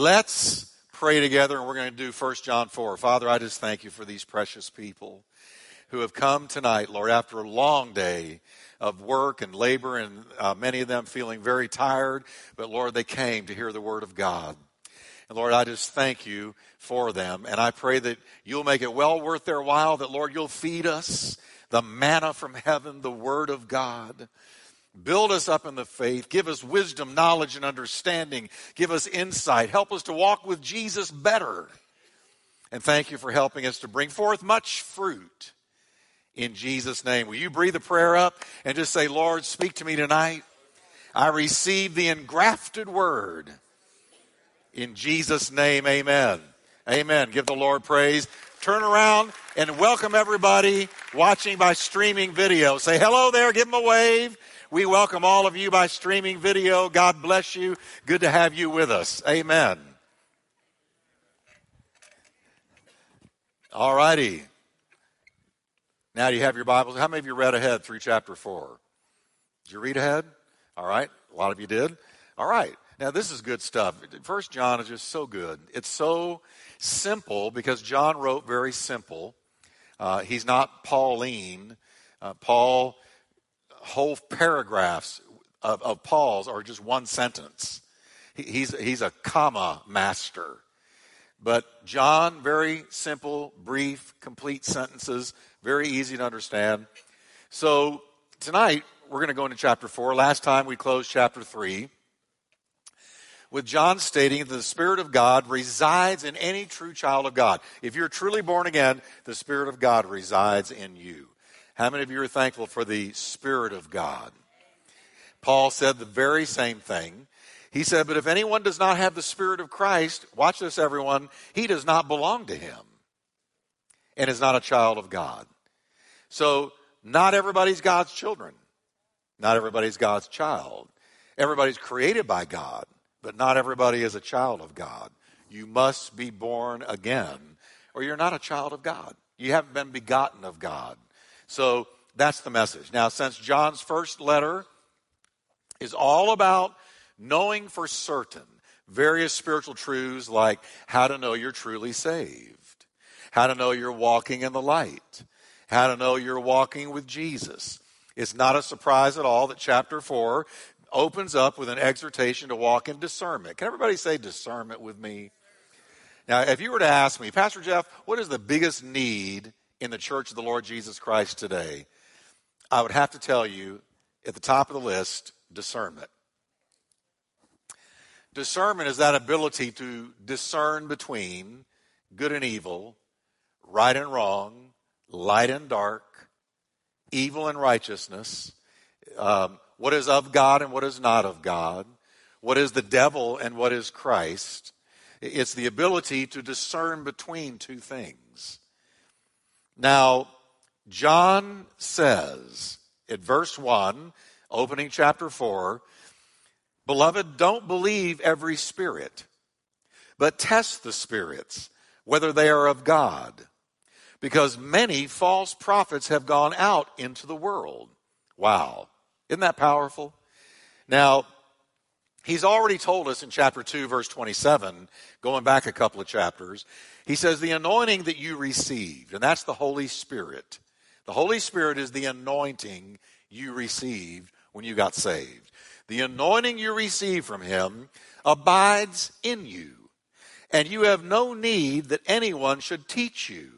Let's pray together, and we're going to do 1 John 4. Father, I just thank you for these precious people who have come tonight, Lord, after a long day of work and labor, and uh, many of them feeling very tired, but Lord, they came to hear the word of God. And Lord, I just thank you for them. And I pray that you'll make it well worth their while, that Lord, you'll feed us the manna from heaven, the word of God. Build us up in the faith. Give us wisdom, knowledge, and understanding. Give us insight. Help us to walk with Jesus better. And thank you for helping us to bring forth much fruit in Jesus' name. Will you breathe a prayer up and just say, Lord, speak to me tonight? I receive the engrafted word. In Jesus' name, amen. Amen. Give the Lord praise. Turn around and welcome everybody watching by streaming video. Say hello there. Give them a wave. We welcome all of you by streaming video. God bless you. Good to have you with us. Amen. All righty. Now, you have your Bibles? How many of you read ahead through chapter 4? Did you read ahead? All right. A lot of you did. All right. Now, this is good stuff. First John is just so good. It's so simple because John wrote very simple. Uh, he's not Pauline. Uh, Paul, whole paragraphs of, of, Paul's are just one sentence. He, he's, he's a comma master. But John, very simple, brief, complete sentences, very easy to understand. So tonight, we're going to go into chapter 4. Last time we closed chapter 3 with John stating that the Spirit of God resides in any true child of God. If you're truly born again, the Spirit of God resides in you. How many of you are thankful for the Spirit of God? Paul said the very same thing. He said, But if anyone does not have the Spirit of Christ, watch this, everyone, he does not belong to him and is not a child of God. So, not everybody's God's children. Not everybody's God's child. Everybody's created by God but not everybody is a child of God. You must be born again, or you're not a child of God. You haven't been begotten of God. So that's the message. Now, since John's first letter is all about knowing for certain various spiritual truths like how to know you're truly saved, how to know you're walking in the light, how to know you're walking with Jesus. It's not a surprise at all that chapter 4 opens up with an exhortation to walk in discernment. Can everybody say discernment with me? Now, if you were to ask me, Pastor Jeff, what is the biggest need in the church of the Lord Jesus Christ today? I would have to tell you at the top of the list discernment. Discernment is that ability to discern between good and evil, right and wrong, light and dark, evil and righteousness, um, what is of God and what is not of God, what is the devil and what is Christ. It's the ability to discern between two things. Now, John says in verse 1, opening chapter 4, Beloved, don't believe every spirit, but test the spirits, whether they are of God, because many false prophets have gone out into the world. Wow. Isn't that powerful? Now, he's already told us in chapter 2, verse 27, going back a couple of chapters, he says, The anointing that you received, and that's the Holy Spirit. The Holy Spirit is the anointing you received when you got saved. The anointing you receive from him abides in you, and you have no need that anyone should teach you.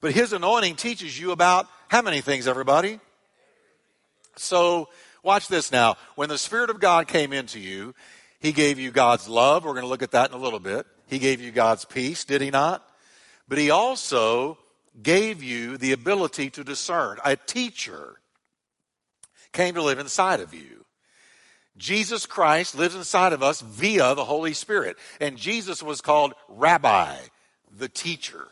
But his anointing teaches you about how many things, everybody? So, watch this now. When the Spirit of God came into you, He gave you God's love. We're going to look at that in a little bit. He gave you God's peace, did He not? But He also gave you the ability to discern. A teacher came to live inside of you. Jesus Christ lives inside of us via the Holy Spirit. And Jesus was called Rabbi, the teacher.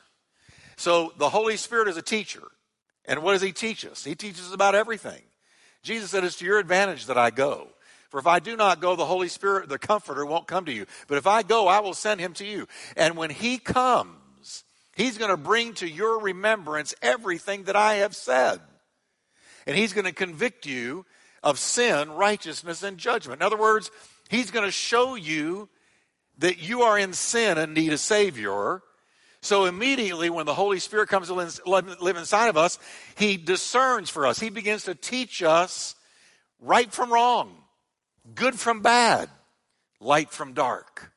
So the Holy Spirit is a teacher. And what does he teach us? He teaches us about everything. Jesus said, It's to your advantage that I go. For if I do not go, the Holy Spirit, the Comforter, won't come to you. But if I go, I will send him to you. And when he comes, he's going to bring to your remembrance everything that I have said. And he's going to convict you of sin, righteousness, and judgment. In other words, he's going to show you that you are in sin and need a Savior. So immediately when the Holy Spirit comes to live inside of us, He discerns for us. He begins to teach us right from wrong, good from bad, light from dark.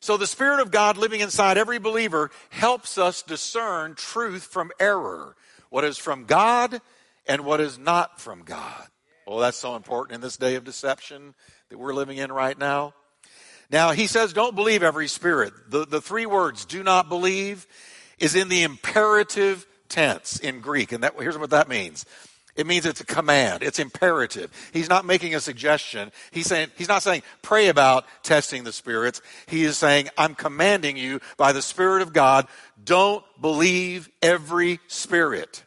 So the Spirit of God living inside every believer helps us discern truth from error, what is from God and what is not from God. Well, that's so important in this day of deception that we're living in right now. Now, he says, don't believe every spirit. The, the three words, do not believe, is in the imperative tense in Greek. And that, here's what that means. It means it's a command. It's imperative. He's not making a suggestion. He's saying, he's not saying, pray about testing the spirits. He is saying, I'm commanding you by the Spirit of God, don't believe every spirit.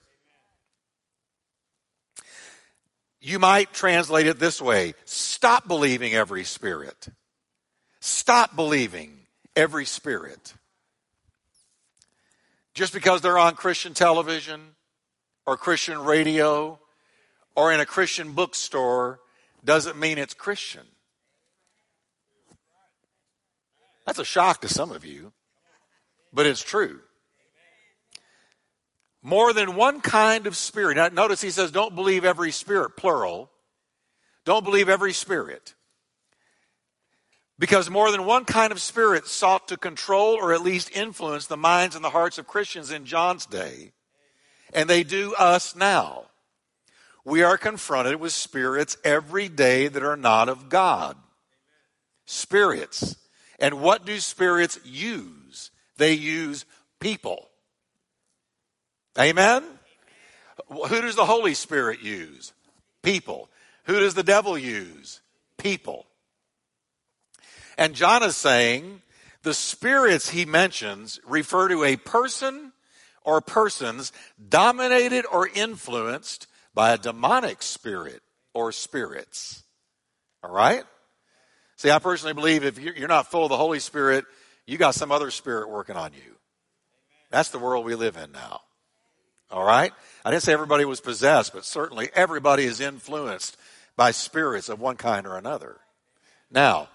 You might translate it this way stop believing every spirit. Stop believing every spirit. Just because they're on Christian television or Christian radio or in a Christian bookstore doesn't mean it's Christian. That's a shock to some of you, but it's true. More than one kind of spirit. Now, notice he says, don't believe every spirit, plural. Don't believe every spirit. Because more than one kind of spirit sought to control or at least influence the minds and the hearts of Christians in John's day, and they do us now. We are confronted with spirits every day that are not of God. Spirits. And what do spirits use? They use people. Amen? Who does the Holy Spirit use? People. Who does the devil use? People. And John is saying the spirits he mentions refer to a person or persons dominated or influenced by a demonic spirit or spirits. All right? See, I personally believe if you're not full of the Holy Spirit, you got some other spirit working on you. That's the world we live in now. All right? I didn't say everybody was possessed, but certainly everybody is influenced by spirits of one kind or another. Now,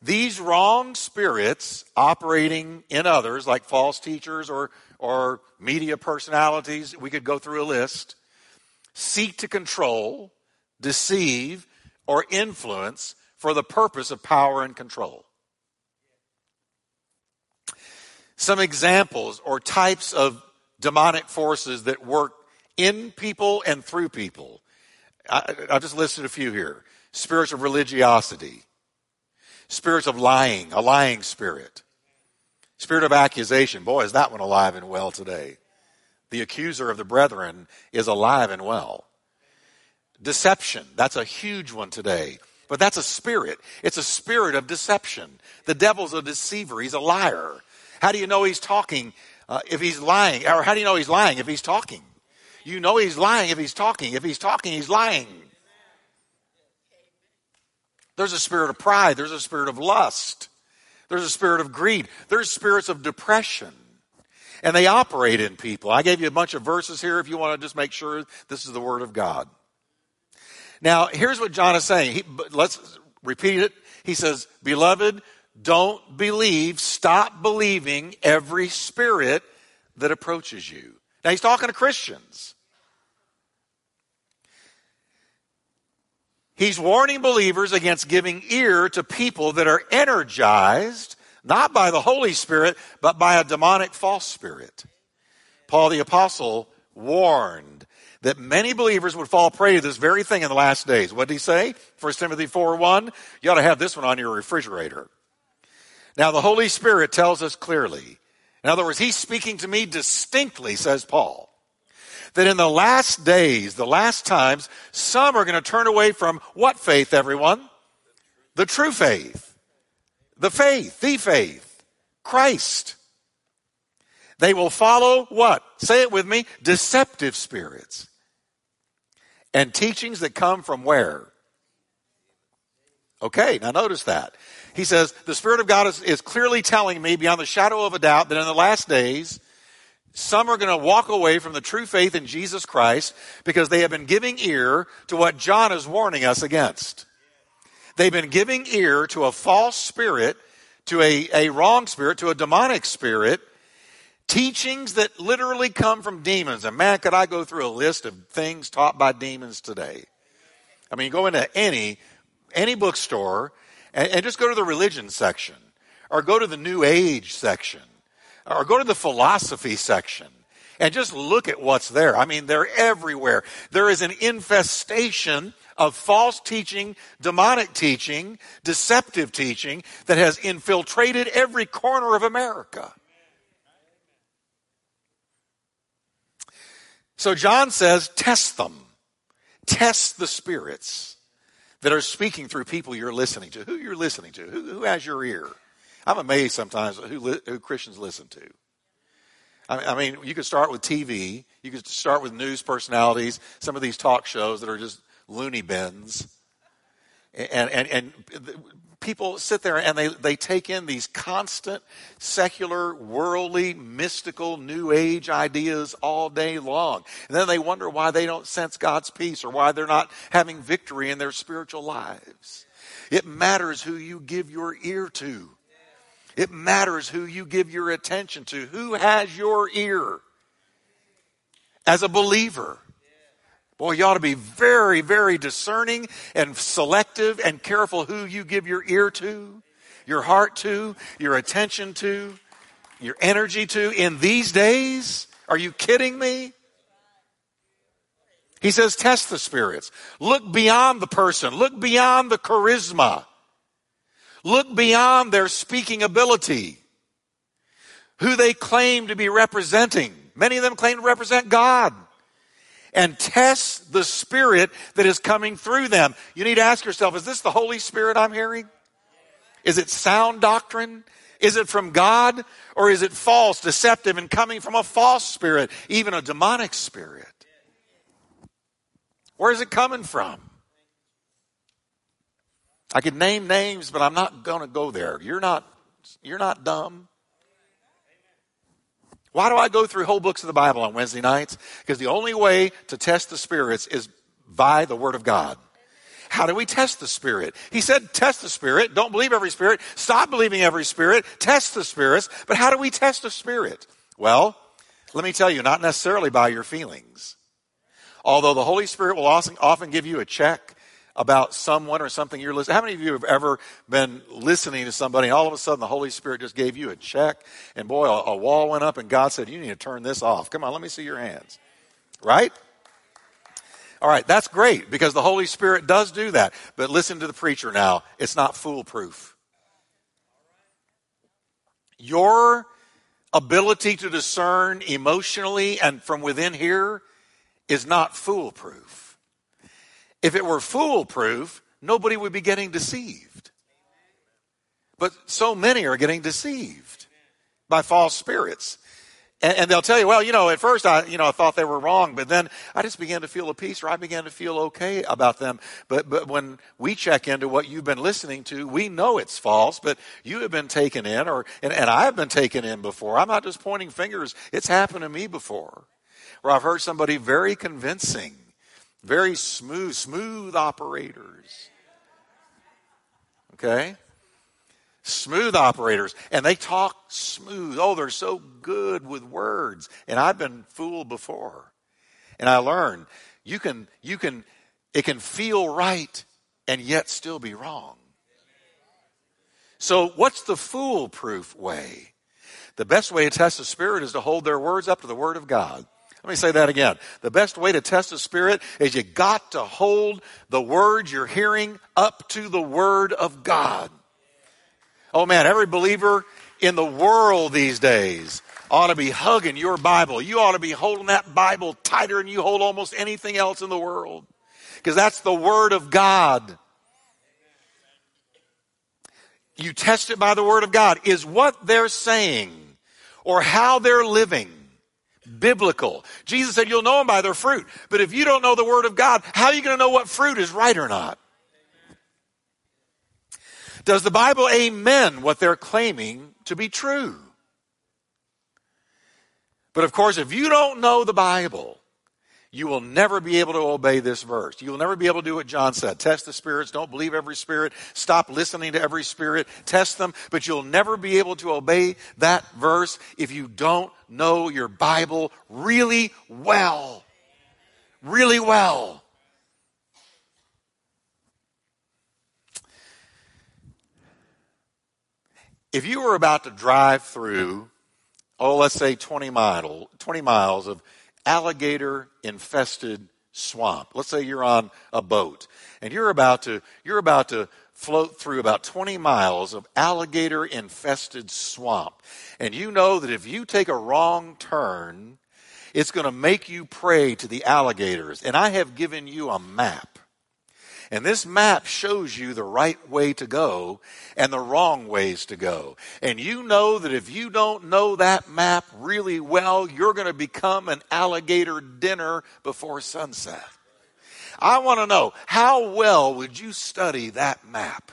these wrong spirits operating in others, like false teachers or, or media personalities, we could go through a list, seek to control, deceive, or influence for the purpose of power and control. Some examples or types of demonic forces that work in people and through people. I, I just listed a few here. Spirits of religiosity, spirits of lying, a lying spirit, spirit of accusation. Boy, is that one alive and well today. The accuser of the brethren is alive and well. Deception, that's a huge one today. But that's a spirit. It's a spirit of deception. The devil's a deceiver. He's a liar. How do you know he's talking uh, if he's lying? Or how do you know he's lying if he's talking? You know he's lying if he's talking. If he's talking, he's lying. There's a spirit of pride. There's a spirit of lust. There's a spirit of greed. There's spirits of depression. And they operate in people. I gave you a bunch of verses here if you want to just make sure this is the Word of God. Now, here's what John is saying. He, let's repeat it. He says, Beloved, don't believe, stop believing every spirit that approaches you. Now, he's talking to Christians. He's warning believers against giving ear to people that are energized not by the Holy Spirit, but by a demonic false spirit. Paul the Apostle warned that many believers would fall prey to this very thing in the last days. What did he say? 1 Timothy 4 1. You ought to have this one on your refrigerator. Now, the Holy Spirit tells us clearly. In other words, he's speaking to me distinctly, says Paul that in the last days, the last times, some are going to turn away from what faith, everyone? The true faith. The faith, the faith, Christ. They will follow what? Say it with me deceptive spirits. And teachings that come from where? Okay, now notice that. He says, The Spirit of God is, is clearly telling me beyond the shadow of a doubt that in the last days, some are going to walk away from the true faith in Jesus Christ because they have been giving ear to what John is warning us against. They've been giving ear to a false spirit, to a, a wrong spirit, to a demonic spirit, teachings that literally come from demons. And man, could I go through a list of things taught by demons today? I mean, go into any, any bookstore and, and just go to the religion section or go to the new age section or go to the philosophy section and just look at what's there. I mean, they're everywhere. There is an infestation of false teaching, demonic teaching, deceptive teaching that has infiltrated every corner of America. So John says, test them. Test the spirits that are speaking through people you're listening to. Who you're listening to? Who, who has your ear? I'm amazed sometimes who, who Christians listen to. I mean, you could start with TV. You could start with news personalities. Some of these talk shows that are just loony bins. And, and, and people sit there and they, they take in these constant secular, worldly, mystical, new age ideas all day long. And then they wonder why they don't sense God's peace or why they're not having victory in their spiritual lives. It matters who you give your ear to. It matters who you give your attention to. Who has your ear? As a believer. Boy, you ought to be very, very discerning and selective and careful who you give your ear to, your heart to, your attention to, your energy to in these days. Are you kidding me? He says, test the spirits. Look beyond the person. Look beyond the charisma. Look beyond their speaking ability. Who they claim to be representing. Many of them claim to represent God and test the spirit that is coming through them. You need to ask yourself, is this the Holy Spirit I'm hearing? Is it sound doctrine? Is it from God? Or is it false, deceptive, and coming from a false spirit, even a demonic spirit? Where is it coming from? I could name names, but I'm not going to go there. You're not, you're not dumb. Why do I go through whole books of the Bible on Wednesday nights? Because the only way to test the spirits is by the Word of God. How do we test the spirit? He said, test the spirit. Don't believe every spirit. Stop believing every spirit. Test the spirits. But how do we test a spirit? Well, let me tell you, not necessarily by your feelings. Although the Holy Spirit will often give you a check about someone or something you're listening. How many of you have ever been listening to somebody and all of a sudden the Holy Spirit just gave you a check and boy, a, a wall went up and God said, you need to turn this off. Come on, let me see your hands. Right? All right, that's great because the Holy Spirit does do that. But listen to the preacher now. It's not foolproof. Your ability to discern emotionally and from within here is not foolproof. If it were foolproof, nobody would be getting deceived. But so many are getting deceived by false spirits. And, and, they'll tell you, well, you know, at first I, you know, I thought they were wrong, but then I just began to feel a peace or I began to feel okay about them. But, but when we check into what you've been listening to, we know it's false, but you have been taken in or, and, and I've been taken in before. I'm not just pointing fingers. It's happened to me before where I've heard somebody very convincing very smooth, smooth operators. Okay? Smooth operators. And they talk smooth. Oh, they're so good with words. And I've been fooled before. And I learned you can, you can, it can feel right and yet still be wrong. So, what's the foolproof way? The best way to test the spirit is to hold their words up to the word of God. Let me say that again. The best way to test the Spirit is you got to hold the words you're hearing up to the Word of God. Oh man, every believer in the world these days ought to be hugging your Bible. You ought to be holding that Bible tighter than you hold almost anything else in the world. Because that's the Word of God. You test it by the Word of God. Is what they're saying or how they're living biblical. Jesus said, You'll know them by their fruit. But if you don't know the Word of God, how are you going to know what fruit is right or not? Does the Bible amen what they're claiming to be true? But of course, if you don't know the Bible, you will never be able to obey this verse. You will never be able to do what John said. Test the spirits. Don't believe every spirit. Stop listening to every spirit. Test them. But you'll never be able to obey that verse if you don't know your Bible really well. Really well. If you were about to drive through, oh, let's say 20, mile, 20 miles of alligator infested swamp. Let's say you're on a boat and you're about to you're about to float through about 20 miles of alligator infested swamp. And you know that if you take a wrong turn, it's going to make you prey to the alligators. And I have given you a map. And this map shows you the right way to go and the wrong ways to go. And you know that if you don't know that map really well, you're going to become an alligator dinner before sunset. I want to know how well would you study that map?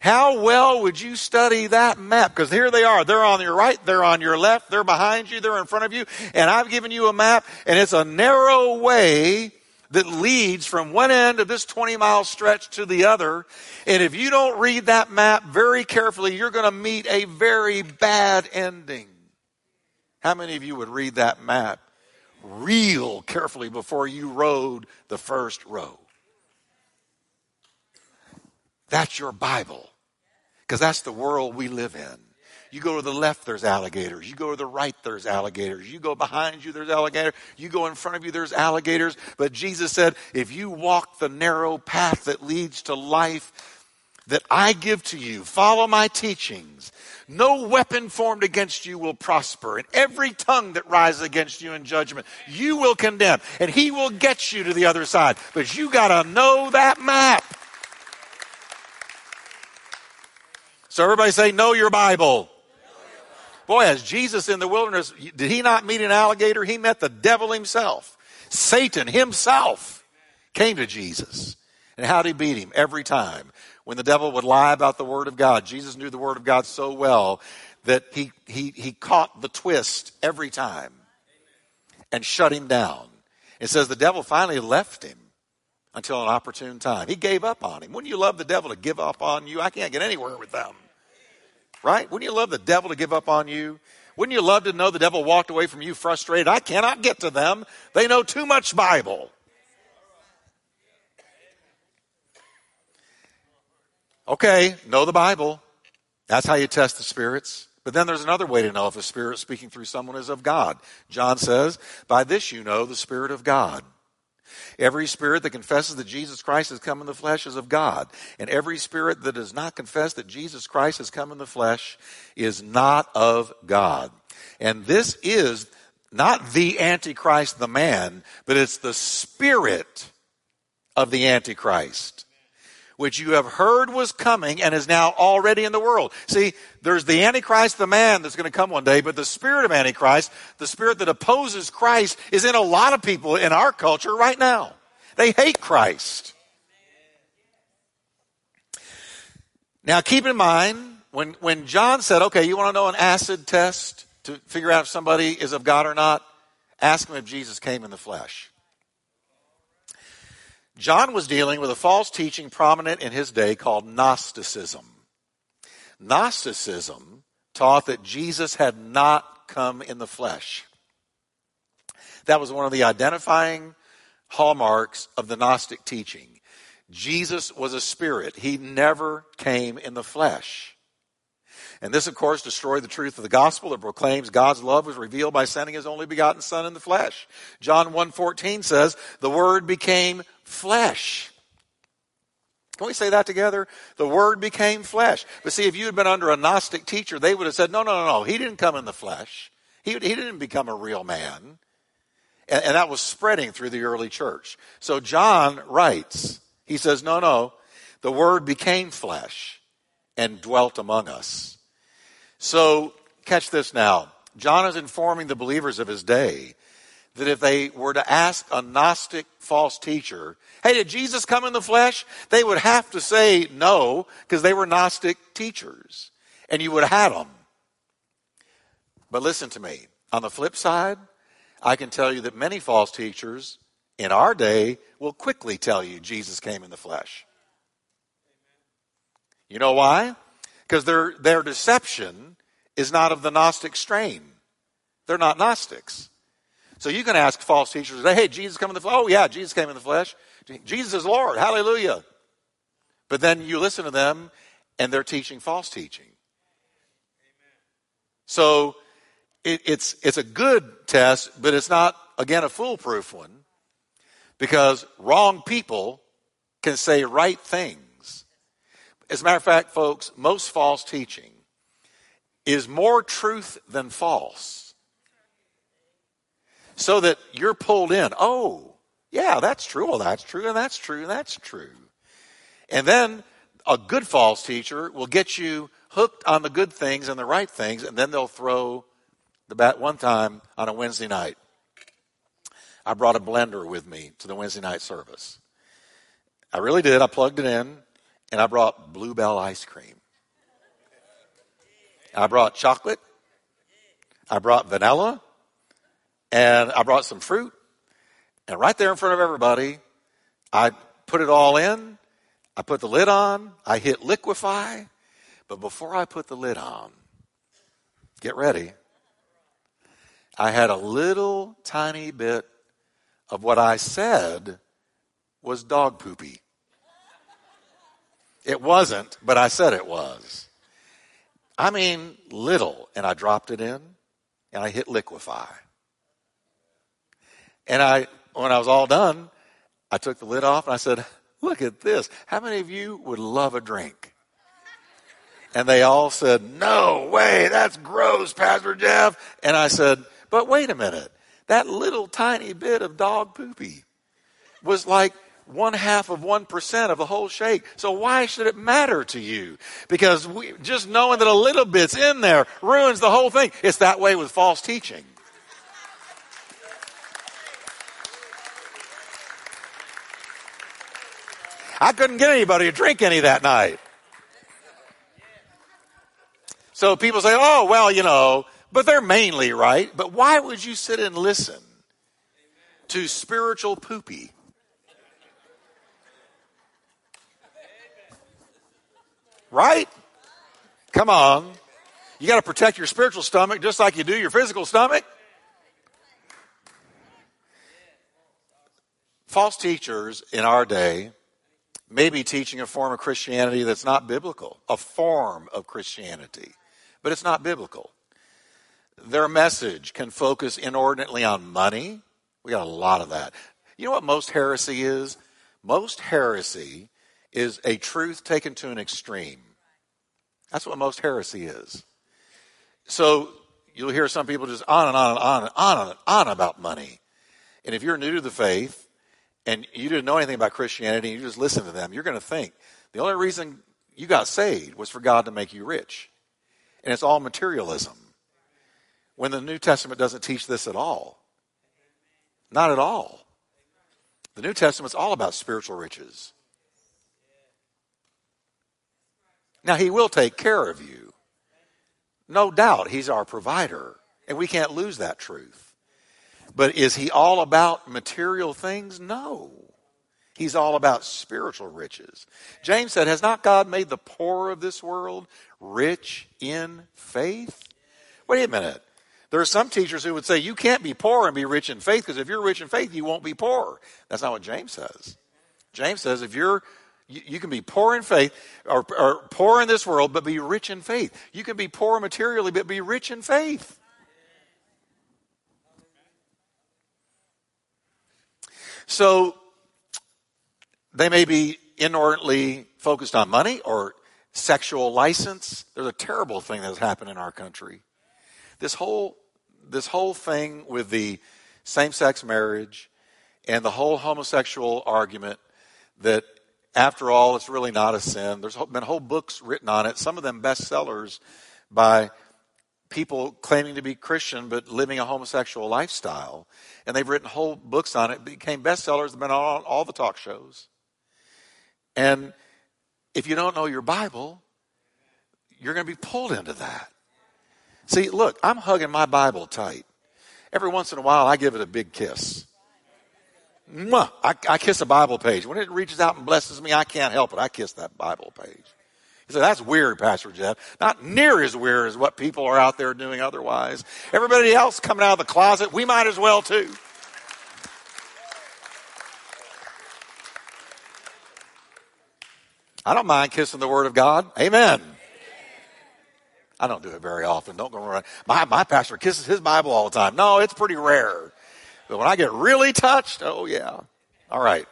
How well would you study that map? Because here they are. They're on your right, they're on your left, they're behind you, they're in front of you, and I've given you a map, and it's a narrow way that leads from one end of this 20 mile stretch to the other. And if you don't read that map very carefully, you're going to meet a very bad ending. How many of you would read that map real carefully before you rode the first row? That's your Bible. Because that's the world we live in. You go to the left, there's alligators. You go to the right, there's alligators. You go behind you, there's alligators. You go in front of you, there's alligators. But Jesus said, if you walk the narrow path that leads to life that I give to you, follow my teachings. No weapon formed against you will prosper, and every tongue that rises against you in judgment, you will condemn, and he will get you to the other side. But you got to know that map. So everybody say, Know your Bible. Boy, as Jesus in the wilderness, did he not meet an alligator? He met the devil himself. Satan himself came to Jesus. And how did he beat him? Every time. When the devil would lie about the Word of God, Jesus knew the Word of God so well that he, he, he caught the twist every time and shut him down. It says the devil finally left him until an opportune time. He gave up on him. Wouldn't you love the devil to give up on you? I can't get anywhere with them. Right? Wouldn't you love the devil to give up on you? Wouldn't you love to know the devil walked away from you frustrated? I cannot get to them. They know too much Bible. Okay, know the Bible. That's how you test the spirits. But then there's another way to know if a spirit speaking through someone is of God. John says, By this you know the Spirit of God. Every spirit that confesses that Jesus Christ has come in the flesh is of God. And every spirit that does not confess that Jesus Christ has come in the flesh is not of God. And this is not the Antichrist, the man, but it's the spirit of the Antichrist which you have heard was coming and is now already in the world. See, there's the Antichrist, the man that's going to come one day, but the spirit of Antichrist, the spirit that opposes Christ, is in a lot of people in our culture right now. They hate Christ. Now keep in mind, when, when John said, okay, you want to know an acid test to figure out if somebody is of God or not? Ask him if Jesus came in the flesh. John was dealing with a false teaching prominent in his day called Gnosticism. Gnosticism taught that Jesus had not come in the flesh. That was one of the identifying hallmarks of the Gnostic teaching. Jesus was a spirit. He never came in the flesh. And this, of course, destroyed the truth of the gospel that proclaims God's love was revealed by sending his only begotten son in the flesh. John 1.14 says, the word became flesh. Can we say that together? The word became flesh. But see, if you had been under a Gnostic teacher, they would have said, no, no, no, no. He didn't come in the flesh. He, he didn't become a real man. And, and that was spreading through the early church. So John writes, he says, no, no. The word became flesh and dwelt among us. So, catch this now. John is informing the believers of his day that if they were to ask a Gnostic false teacher, hey, did Jesus come in the flesh? They would have to say no, because they were Gnostic teachers. And you would have had them. But listen to me. On the flip side, I can tell you that many false teachers in our day will quickly tell you Jesus came in the flesh. You know why? Because their, their deception is not of the Gnostic strain. They're not Gnostics. So you can ask false teachers, hey, Jesus came in the flesh. Oh, yeah, Jesus came in the flesh. Jesus is Lord. Hallelujah. But then you listen to them and they're teaching false teaching. So it, it's, it's a good test, but it's not, again, a foolproof one because wrong people can say right things. As a matter of fact, folks, most false teaching is more truth than false. So that you're pulled in. Oh, yeah, that's true. Well, that's true, and that's true, and that's true. And then a good false teacher will get you hooked on the good things and the right things, and then they'll throw the bat one time on a Wednesday night. I brought a blender with me to the Wednesday night service. I really did. I plugged it in and I brought Bluebell ice cream. I brought chocolate. I brought vanilla. And I brought some fruit. And right there in front of everybody, I put it all in. I put the lid on. I hit liquefy. But before I put the lid on, get ready. I had a little tiny bit of what I said was dog poopy. It wasn't, but I said it was. I mean, little. And I dropped it in and I hit liquefy. And I, when I was all done, I took the lid off and I said, Look at this. How many of you would love a drink? And they all said, No way, that's gross, Pastor Jeff. And I said, But wait a minute that little tiny bit of dog poopy was like one half of 1% of the whole shake. So why should it matter to you? Because we, just knowing that a little bit's in there ruins the whole thing. It's that way with false teaching. I couldn't get anybody to drink any that night. So people say, oh, well, you know, but they're mainly right. But why would you sit and listen to spiritual poopy? Right? Come on. You got to protect your spiritual stomach just like you do your physical stomach. False teachers in our day may be teaching a form of Christianity that's not biblical, a form of Christianity, but it's not biblical. Their message can focus inordinately on money. We got a lot of that. You know what most heresy is? Most heresy is a truth taken to an extreme. That's what most heresy is. So you'll hear some people just on and on and on and on and on about money. And if you're new to the faith and you didn't know anything about Christianity and you just listen to them, you're going to think the only reason you got saved was for God to make you rich. And it's all materialism when the New Testament doesn't teach this at all. Not at all. The New Testament's all about spiritual riches. Now, He will take care of you. No doubt, He's our provider, and we can't lose that truth. But is He all about material things? No. He's all about spiritual riches. James said, Has not God made the poor of this world rich in faith? Wait a minute. There are some teachers who would say you can't be poor and be rich in faith because if you're rich in faith, you won't be poor. That's not what James says. James says if you're you, can be poor in faith or, or poor in this world, but be rich in faith. You can be poor materially, but be rich in faith. So they may be inordinately focused on money or sexual license. There's a terrible thing that's happened in our country this whole this whole thing with the same-sex marriage and the whole homosexual argument that after all it's really not a sin there's been whole books written on it some of them bestsellers by people claiming to be christian but living a homosexual lifestyle and they've written whole books on it became bestsellers been on all the talk shows and if you don't know your bible you're going to be pulled into that See, look, I'm hugging my Bible tight. every once in a while I give it a big kiss. Mwah! I, I kiss a Bible page. When it reaches out and blesses me, I can't help it. I kiss that Bible page. Said, that's weird, Pastor Jeff. Not near as weird as what people are out there doing otherwise. Everybody else coming out of the closet, we might as well too. I don't mind kissing the Word of God. Amen. I don't do it very often. Don't go around. My, my pastor kisses his Bible all the time. No, it's pretty rare. But when I get really touched, oh yeah. All right.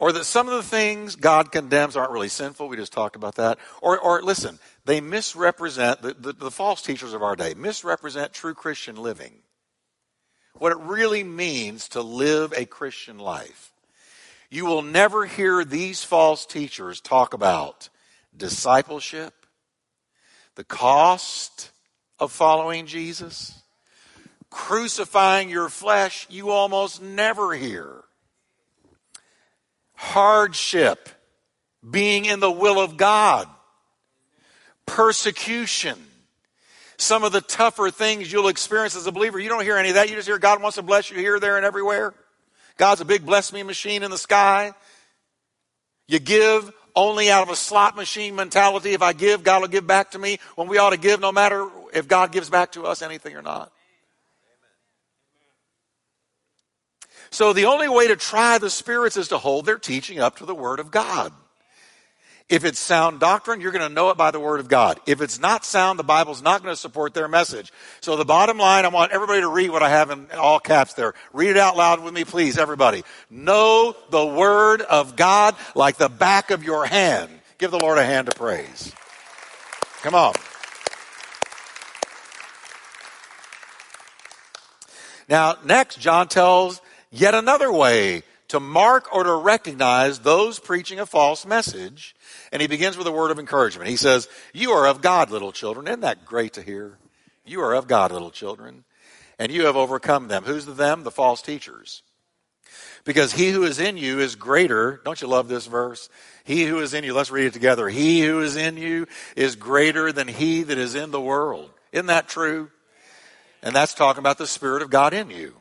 Or that some of the things God condemns aren't really sinful. We just talked about that. Or, or listen, they misrepresent, the, the, the false teachers of our day misrepresent true Christian living. What it really means to live a Christian life. You will never hear these false teachers talk about discipleship, the cost of following Jesus, crucifying your flesh. You almost never hear hardship, being in the will of God, persecution, some of the tougher things you'll experience as a believer. You don't hear any of that. You just hear God wants to bless you here, there, and everywhere. God's a big bless me machine in the sky. You give only out of a slot machine mentality. If I give, God will give back to me. When we ought to give no matter if God gives back to us anything or not. So the only way to try the spirits is to hold their teaching up to the Word of God. If it's sound doctrine, you're going to know it by the Word of God. If it's not sound, the Bible's not going to support their message. So the bottom line, I want everybody to read what I have in all caps there. Read it out loud with me, please, everybody. Know the Word of God like the back of your hand. Give the Lord a hand of praise. Come on. Now, next, John tells yet another way to mark or to recognize those preaching a false message. And he begins with a word of encouragement. He says, You are of God, little children. Isn't that great to hear? You are of God, little children. And you have overcome them. Who's the them? The false teachers. Because he who is in you is greater. Don't you love this verse? He who is in you, let's read it together. He who is in you is greater than he that is in the world. Isn't that true? And that's talking about the Spirit of God in you.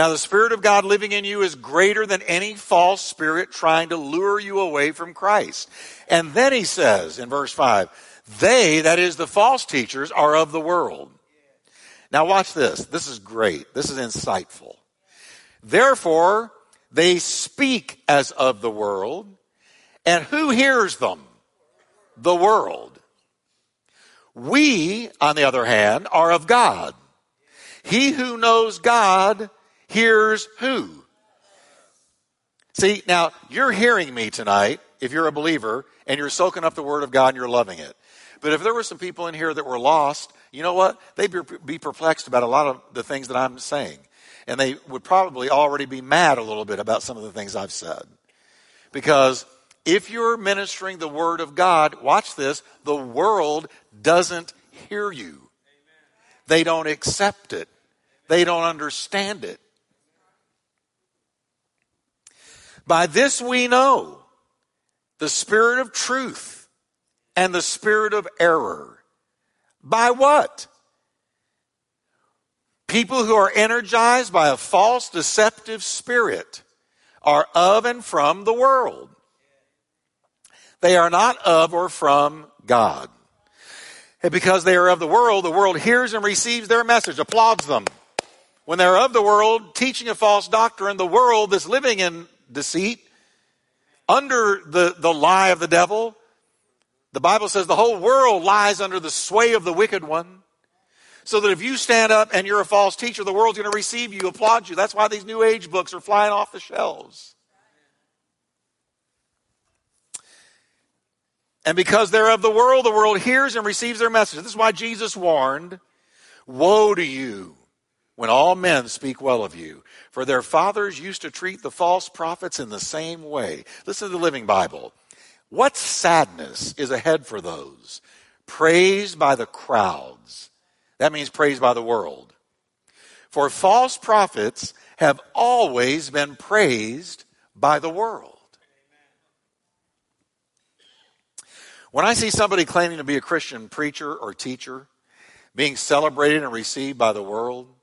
Now, the Spirit of God living in you is greater than any false spirit trying to lure you away from Christ. And then he says in verse 5, they, that is the false teachers, are of the world. Now, watch this. This is great. This is insightful. Therefore, they speak as of the world. And who hears them? The world. We, on the other hand, are of God. He who knows God hears who? See, now you're hearing me tonight if you're a believer and you're soaking up the Word of God and you're loving it. But if there were some people in here that were lost, you know what? They'd be perplexed about a lot of the things that I'm saying. And they would probably already be mad a little bit about some of the things I've said. Because if you're ministering the Word of God, watch this, the world doesn't hear you. They don't accept it. They don't understand it. By this we know the spirit of truth and the spirit of error. By what? People who are energized by a false, deceptive spirit are of and from the world. They are not of or from God. And because they are of the world, the world hears and receives their message, applauds them. When they're of the world, teaching a false doctrine, the world that's living in deceit, under the, the lie of the devil. The Bible says the whole world lies under the sway of the wicked one. So that if you stand up and you're a false teacher, the world's going to receive you, applaud you. That's why these new age books are flying off the shelves. And because they're of the world, the world hears and receives their message. This is why Jesus warned, Woe to you when all men speak well of you. For their fathers used to treat the false prophets in the same way. Listen to the Living Bible. What sadness is ahead for those praised by the crowds? That means praised by the world. For false prophets have always been praised by the world. When I see somebody claiming to be a Christian preacher or teacher, being celebrated and received by the world,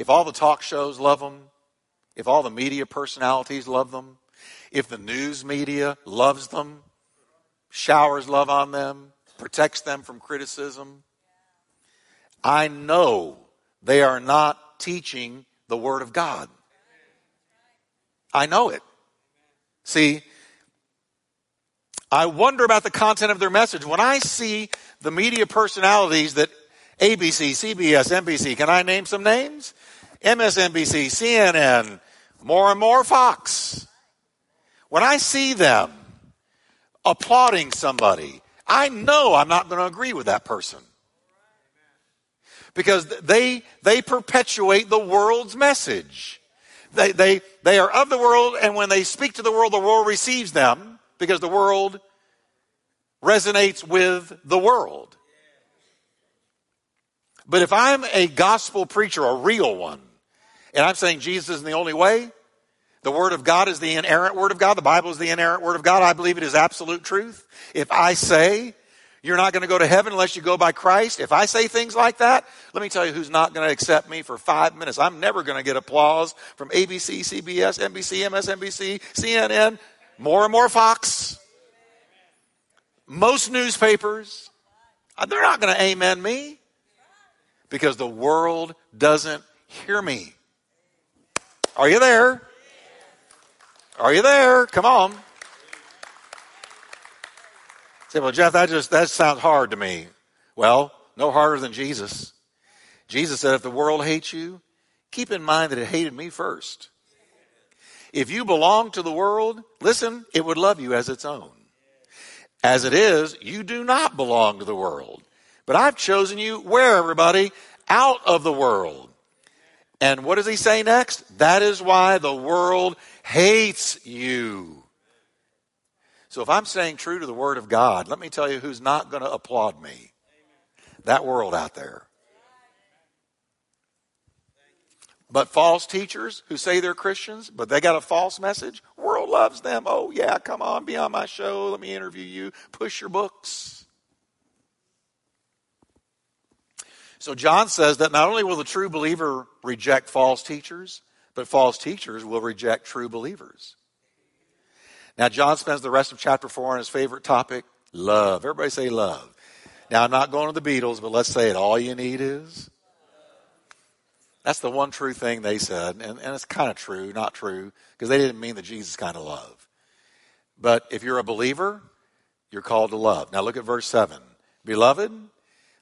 if all the talk shows love them, if all the media personalities love them, if the news media loves them, showers love on them, protects them from criticism, I know they are not teaching the Word of God. I know it. See, I wonder about the content of their message. When I see the media personalities that ABC, CBS, NBC, can I name some names? MSNBC, CNN, more and more Fox. When I see them applauding somebody, I know I'm not going to agree with that person. Because they, they perpetuate the world's message. They, they, they are of the world, and when they speak to the world, the world receives them because the world resonates with the world. But if I'm a gospel preacher, a real one, and I'm saying Jesus is the only way, the Word of God is the inerrant Word of God, the Bible is the inerrant Word of God, I believe it is absolute truth. If I say you're not going to go to heaven unless you go by Christ, if I say things like that, let me tell you who's not going to accept me for five minutes. I'm never going to get applause from ABC, CBS, NBC, MSNBC, CNN, more and more Fox, most newspapers. Uh, they're not going to amen me because the world doesn't hear me. Are you there? Are you there? Come on. Say, well, Jeff, that just that sounds hard to me. Well, no harder than Jesus. Jesus said, if the world hates you, keep in mind that it hated me first. If you belong to the world, listen, it would love you as its own. As it is, you do not belong to the world. But I've chosen you, where everybody? Out of the world. And what does he say next? That is why the world hates you. So if I'm staying true to the Word of God, let me tell you who's not going to applaud me. That world out there. But false teachers who say they're Christians, but they got a false message, world loves them. Oh yeah, come on, be on my show, let me interview you, push your books. So John says that not only will the true believer reject false teachers, but false teachers will reject true believers. Now, John spends the rest of chapter 4 on his favorite topic love. Everybody say love. Now, I'm not going to the Beatles, but let's say it. All you need is. That's the one true thing they said. And, and it's kind of true, not true, because they didn't mean the Jesus kind of love. But if you're a believer, you're called to love. Now, look at verse 7. Beloved,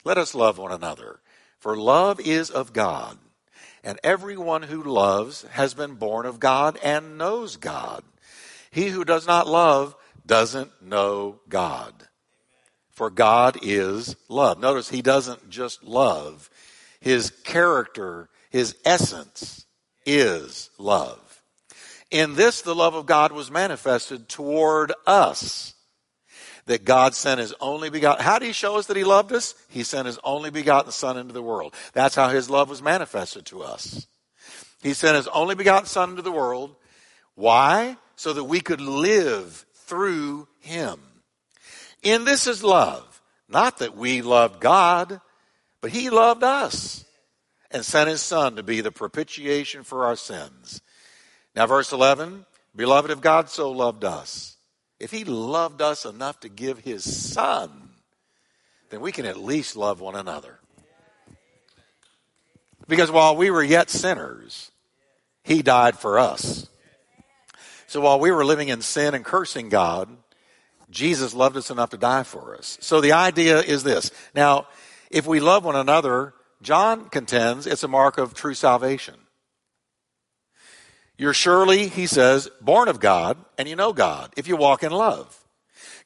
let us love one another. For love is of God, and everyone who loves has been born of God and knows God. He who does not love doesn't know God. For God is love. Notice he doesn't just love, his character, his essence is love. In this, the love of God was manifested toward us that God sent his only begotten. How did he show us that he loved us? He sent his only begotten son into the world. That's how his love was manifested to us. He sent his only begotten son into the world. Why? So that we could live through him. In this is love. Not that we loved God, but he loved us and sent his son to be the propitiation for our sins. Now verse 11, beloved if God so loved us if he loved us enough to give his son, then we can at least love one another. Because while we were yet sinners, he died for us. So while we were living in sin and cursing God, Jesus loved us enough to die for us. So the idea is this. Now, if we love one another, John contends it's a mark of true salvation. You're surely, he says, born of God, and you know God if you walk in love.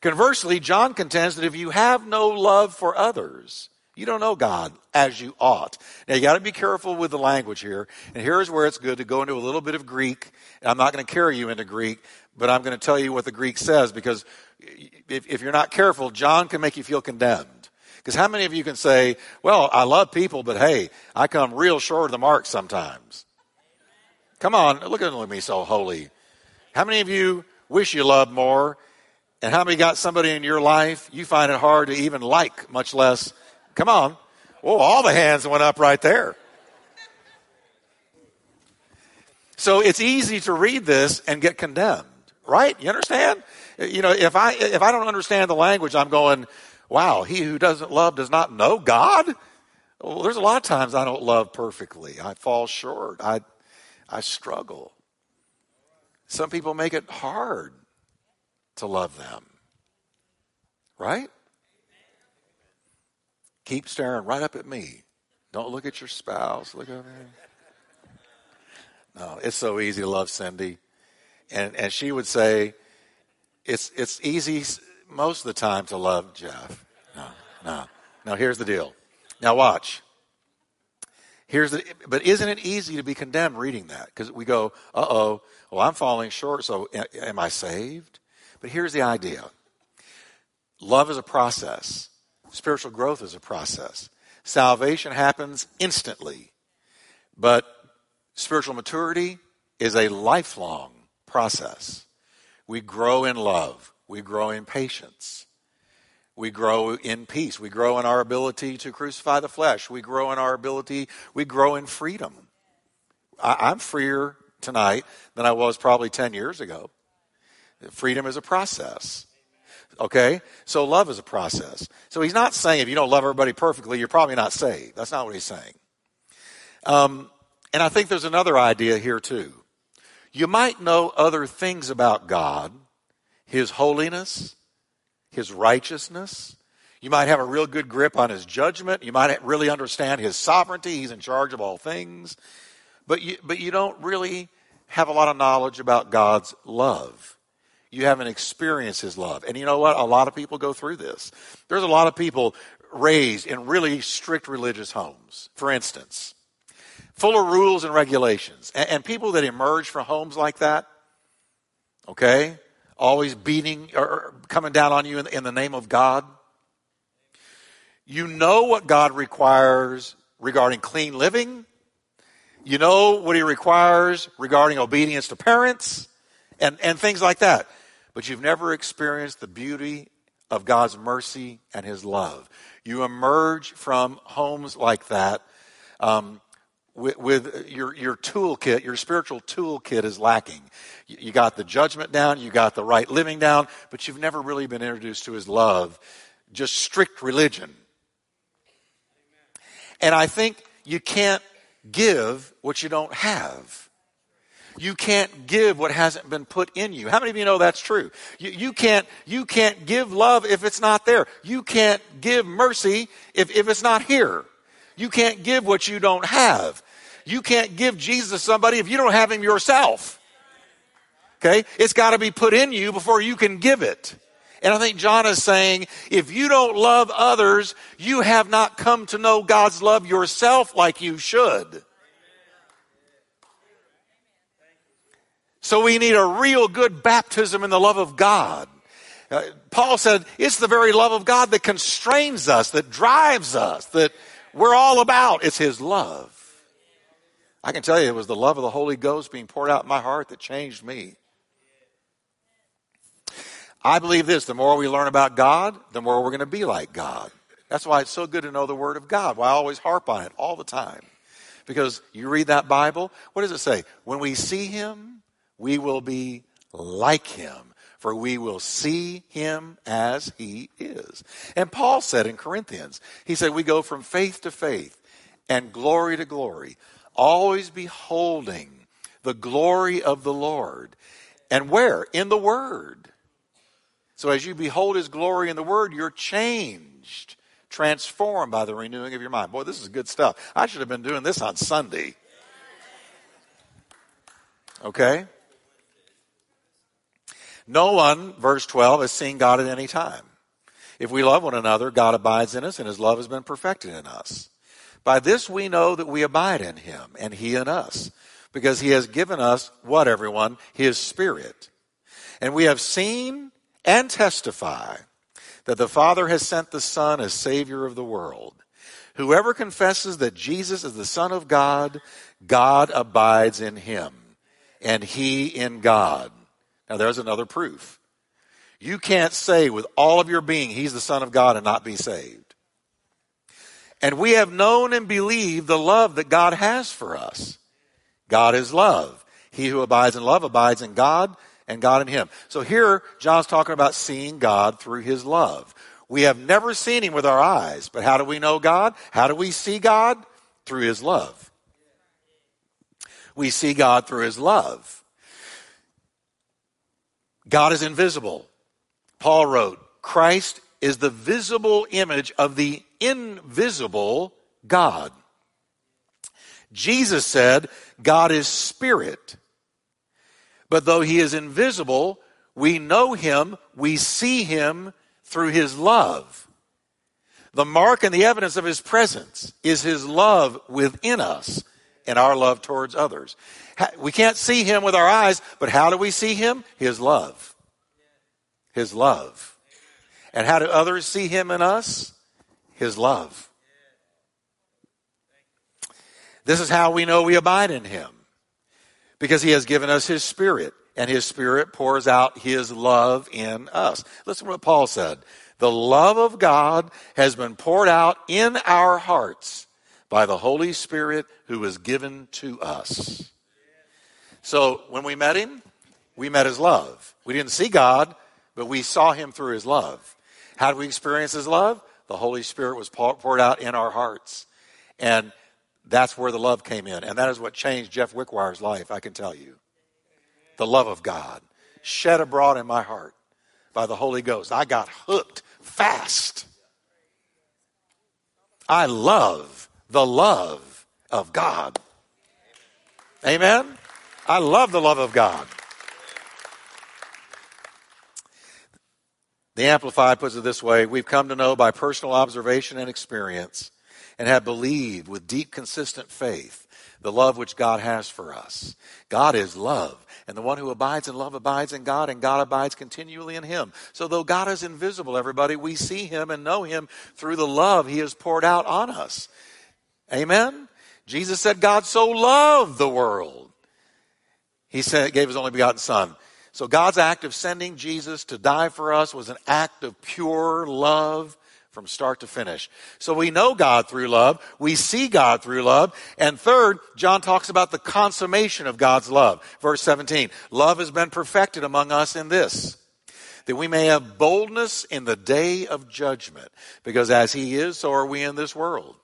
Conversely, John contends that if you have no love for others, you don't know God as you ought. Now you got to be careful with the language here. And here's where it's good to go into a little bit of Greek. And I'm not going to carry you into Greek, but I'm going to tell you what the Greek says because if, if you're not careful, John can make you feel condemned. Because how many of you can say, well, I love people, but hey, I come real short of the mark sometimes. Come on, look at me so holy. How many of you wish you loved more? And how many got somebody in your life you find it hard to even like, much less, come on, Oh, all the hands went up right there. So it's easy to read this and get condemned, right? You understand? You know, if I if I don't understand the language, I'm going, wow, he who doesn't love does not know God. Well, there's a lot of times I don't love perfectly. I fall short. I I struggle. Some people make it hard to love them. Right? Keep staring right up at me. Don't look at your spouse. Look at me. No, it's so easy to love Cindy. And, and she would say, it's, it's easy most of the time to love Jeff. No, no. Now, here's the deal. Now, watch. Here's the, but isn't it easy to be condemned reading that? Because we go, uh oh, well, I'm falling short, so am I saved? But here's the idea love is a process, spiritual growth is a process. Salvation happens instantly, but spiritual maturity is a lifelong process. We grow in love, we grow in patience, we grow in peace. We grow in our ability to crucify the flesh. We grow in our ability, we grow in freedom. I, am freer tonight than I was probably 10 years ago. Freedom is a process. Okay? So love is a process. So he's not saying if you don't love everybody perfectly, you're probably not saved. That's not what he's saying. Um, and I think there's another idea here too. You might know other things about God, His holiness, his righteousness. You might have a real good grip on his judgment. You might really understand his sovereignty. He's in charge of all things. But you, but you don't really have a lot of knowledge about God's love. You haven't experienced his love. And you know what? A lot of people go through this. There's a lot of people raised in really strict religious homes, for instance, full of rules and regulations. And, and people that emerge from homes like that, okay, always beating or coming down on you in, in the name of God. You know what God requires regarding clean living. You know what He requires regarding obedience to parents and, and things like that. But you've never experienced the beauty of God's mercy and His love. You emerge from homes like that um, with, with, your, your toolkit, your spiritual toolkit is lacking. You, you got the judgment down, you got the right living down, but you've never really been introduced to his love, just strict religion. And I think you can't give what you don't have. You can't give what hasn't been put in you. How many of you know that's true? You, you, can't, you can't give love if it's not there. You can't give mercy if, if it's not here. You can't give what you don't have. You can't give Jesus to somebody if you don't have him yourself. Okay? It's got to be put in you before you can give it. And I think John is saying, if you don't love others, you have not come to know God's love yourself like you should. So we need a real good baptism in the love of God. Uh, Paul said, it's the very love of God that constrains us, that drives us, that we're all about. It's His love. I can tell you it was the love of the Holy Ghost being poured out in my heart that changed me. I believe this the more we learn about God, the more we're going to be like God. That's why it's so good to know the Word of God. Why I always harp on it all the time. Because you read that Bible, what does it say? When we see Him, we will be like Him, for we will see Him as He is. And Paul said in Corinthians, he said, we go from faith to faith and glory to glory always beholding the glory of the Lord. And where? In the Word. So as you behold His glory in the Word, you're changed, transformed by the renewing of your mind. Boy, this is good stuff. I should have been doing this on Sunday. Okay? No one, verse 12, has seen God at any time. If we love one another, God abides in us, and His love has been perfected in us. By this we know that we abide in him and he in us, because he has given us, what everyone? His Spirit. And we have seen and testify that the Father has sent the Son as Savior of the world. Whoever confesses that Jesus is the Son of God, God abides in him, and he in God. Now there's another proof. You can't say with all of your being, He's the Son of God and not be saved. And we have known and believed the love that God has for us. God is love. He who abides in love abides in God and God in him. So here, John's talking about seeing God through his love. We have never seen him with our eyes, but how do we know God? How do we see God? Through his love. We see God through his love. God is invisible. Paul wrote, Christ is the visible image of the invisible God. Jesus said, God is spirit. But though he is invisible, we know him, we see him through his love. The mark and the evidence of his presence is his love within us and our love towards others. We can't see him with our eyes, but how do we see him? His love. His love. And how do others see him in us? His love. This is how we know we abide in him. Because he has given us his spirit, and his spirit pours out his love in us. Listen to what Paul said. The love of God has been poured out in our hearts by the Holy Spirit who was given to us. So when we met him, we met his love. We didn't see God, but we saw him through his love. How did we experience his love? The Holy Spirit was poured out in our hearts. And that's where the love came in. And that is what changed Jeff Wickwire's life, I can tell you. The love of God shed abroad in my heart by the Holy Ghost. I got hooked fast. I love the love of God. Amen? I love the love of God. The Amplified puts it this way We've come to know by personal observation and experience and have believed with deep, consistent faith the love which God has for us. God is love. And the one who abides in love abides in God, and God abides continually in him. So, though God is invisible, everybody, we see him and know him through the love he has poured out on us. Amen? Jesus said, God so loved the world. He gave his only begotten Son. So, God's act of sending Jesus to die for us was an act of pure love from start to finish. So we know God through love. We see God through love. And third, John talks about the consummation of God's love. Verse 17. Love has been perfected among us in this, that we may have boldness in the day of judgment. Because as he is, so are we in this world.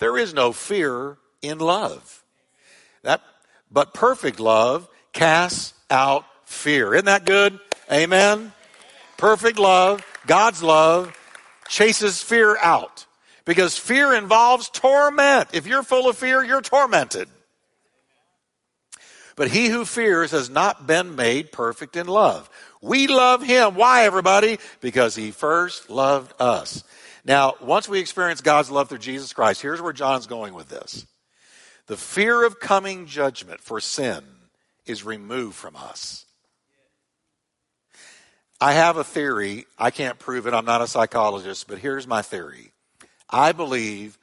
There is no fear in love. That, but perfect love casts out fear. Isn't that good? Amen. Perfect love, God's love chases fear out. Because fear involves torment. If you're full of fear, you're tormented. But he who fears has not been made perfect in love. We love him. Why, everybody? Because he first loved us. Now, once we experience God's love through Jesus Christ, here's where John's going with this. The fear of coming judgment for sin is removed from us. I have a theory. I can't prove it. I'm not a psychologist, but here's my theory. I believe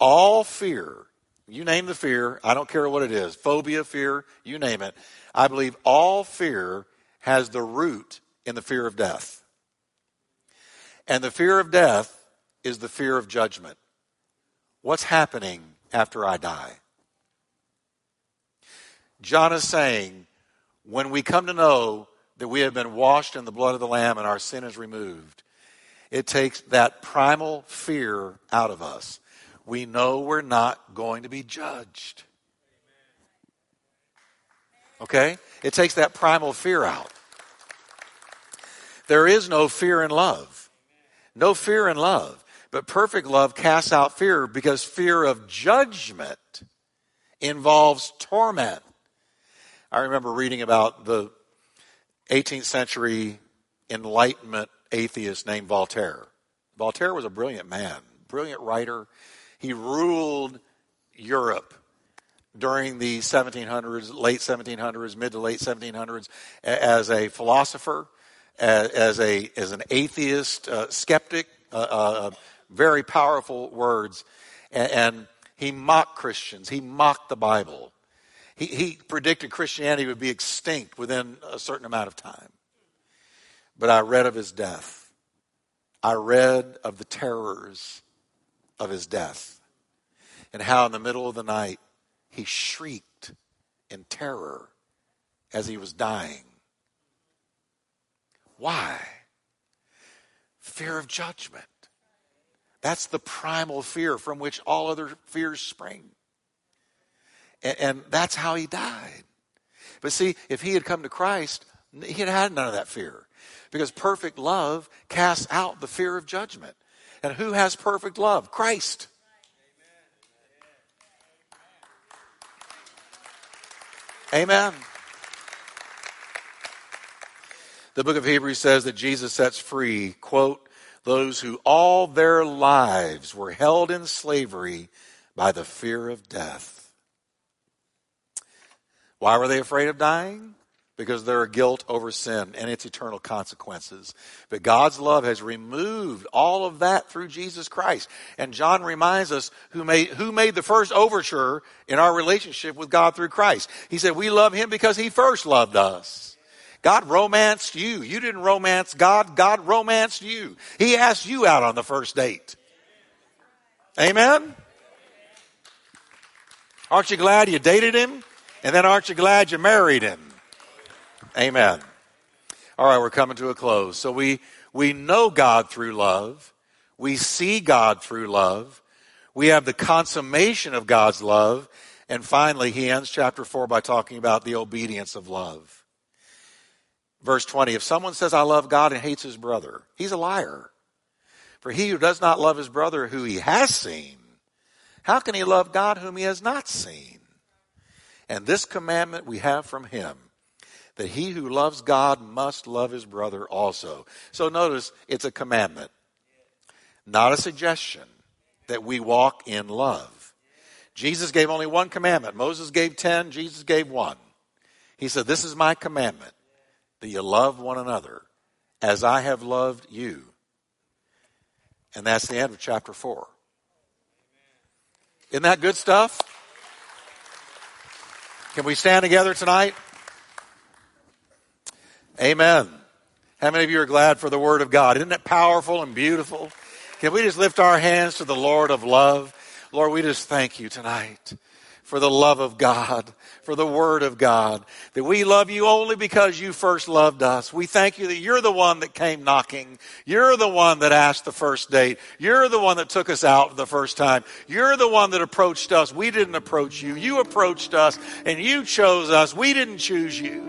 all fear, you name the fear, I don't care what it is, phobia, fear, you name it. I believe all fear has the root in the fear of death. And the fear of death is the fear of judgment. What's happening after I die? John is saying, when we come to know that we have been washed in the blood of the Lamb and our sin is removed, it takes that primal fear out of us. We know we're not going to be judged. Okay? It takes that primal fear out. There is no fear in love. No fear in love. But perfect love casts out fear because fear of judgment involves torment. I remember reading about the 18th century Enlightenment atheist named Voltaire. Voltaire was a brilliant man, brilliant writer. He ruled Europe during the 1700s, late 1700s, mid to late 1700s, as a philosopher, as a as an atheist, uh, skeptic. Uh, uh, very powerful words, and, and he mocked Christians. He mocked the Bible. He, he predicted Christianity would be extinct within a certain amount of time. But I read of his death. I read of the terrors of his death. and how in the middle of the night he shrieked in terror as he was dying. Why? Fear of judgment. That's the primal fear from which all other fears spring. And, and, that's how he died. But see, if he had come to Christ, he had had none of that fear. Because perfect love casts out the fear of judgment. And who has perfect love? Christ. Amen. The book of Hebrews says that Jesus sets free, quote, those who all their lives were held in slavery by the fear of death. Why were they afraid of dying? Because there are guilt over sin and its eternal consequences. But God's love has removed all of that through Jesus Christ. And John reminds us who made, who made the first overture in our relationship with God through Christ. He said, we love him because he first loved us. God romanced you. You didn't romance God. God romanced you. He asked you out on the first date. Amen? Aren't you glad you dated him? And then aren't you glad you married him? Amen. All right, we're coming to a close. So we, we know God through love. We see God through love. We have the consummation of God's love. And finally, he ends chapter 4 by talking about the obedience of love. Verse 20 If someone says, I love God and hates his brother, he's a liar. For he who does not love his brother who he has seen, how can he love God whom he has not seen? And this commandment we have from him that he who loves God must love his brother also. So notice it's a commandment, not a suggestion that we walk in love. Jesus gave only one commandment. Moses gave 10, Jesus gave one. He said, This is my commandment that you love one another as I have loved you. And that's the end of chapter 4. Isn't that good stuff? Can we stand together tonight? Amen. How many of you are glad for the Word of God? Isn't it powerful and beautiful? Can we just lift our hands to the Lord of love? Lord, we just thank you tonight for the love of God, for the Word of God, that we love you only because you first loved us. We thank you that you're the one that came knocking. You're the one that asked the first date. You're the one that took us out the first time. You're the one that approached us. We didn't approach you. You approached us and you chose us. We didn't choose you.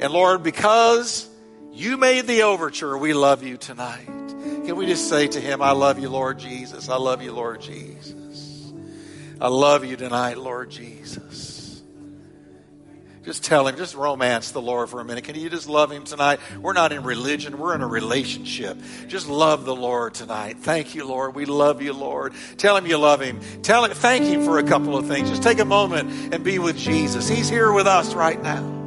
And Lord, because you made the overture, we love you tonight. Can we just say to him, I love you, Lord Jesus. I love you, Lord Jesus. I love you tonight, Lord Jesus. Just tell him, just romance the Lord for a minute. Can you just love him tonight? We're not in religion, we're in a relationship. Just love the Lord tonight. Thank you, Lord. We love you, Lord. Tell him you love him. Tell him, thank him for a couple of things. Just take a moment and be with Jesus. He's here with us right now.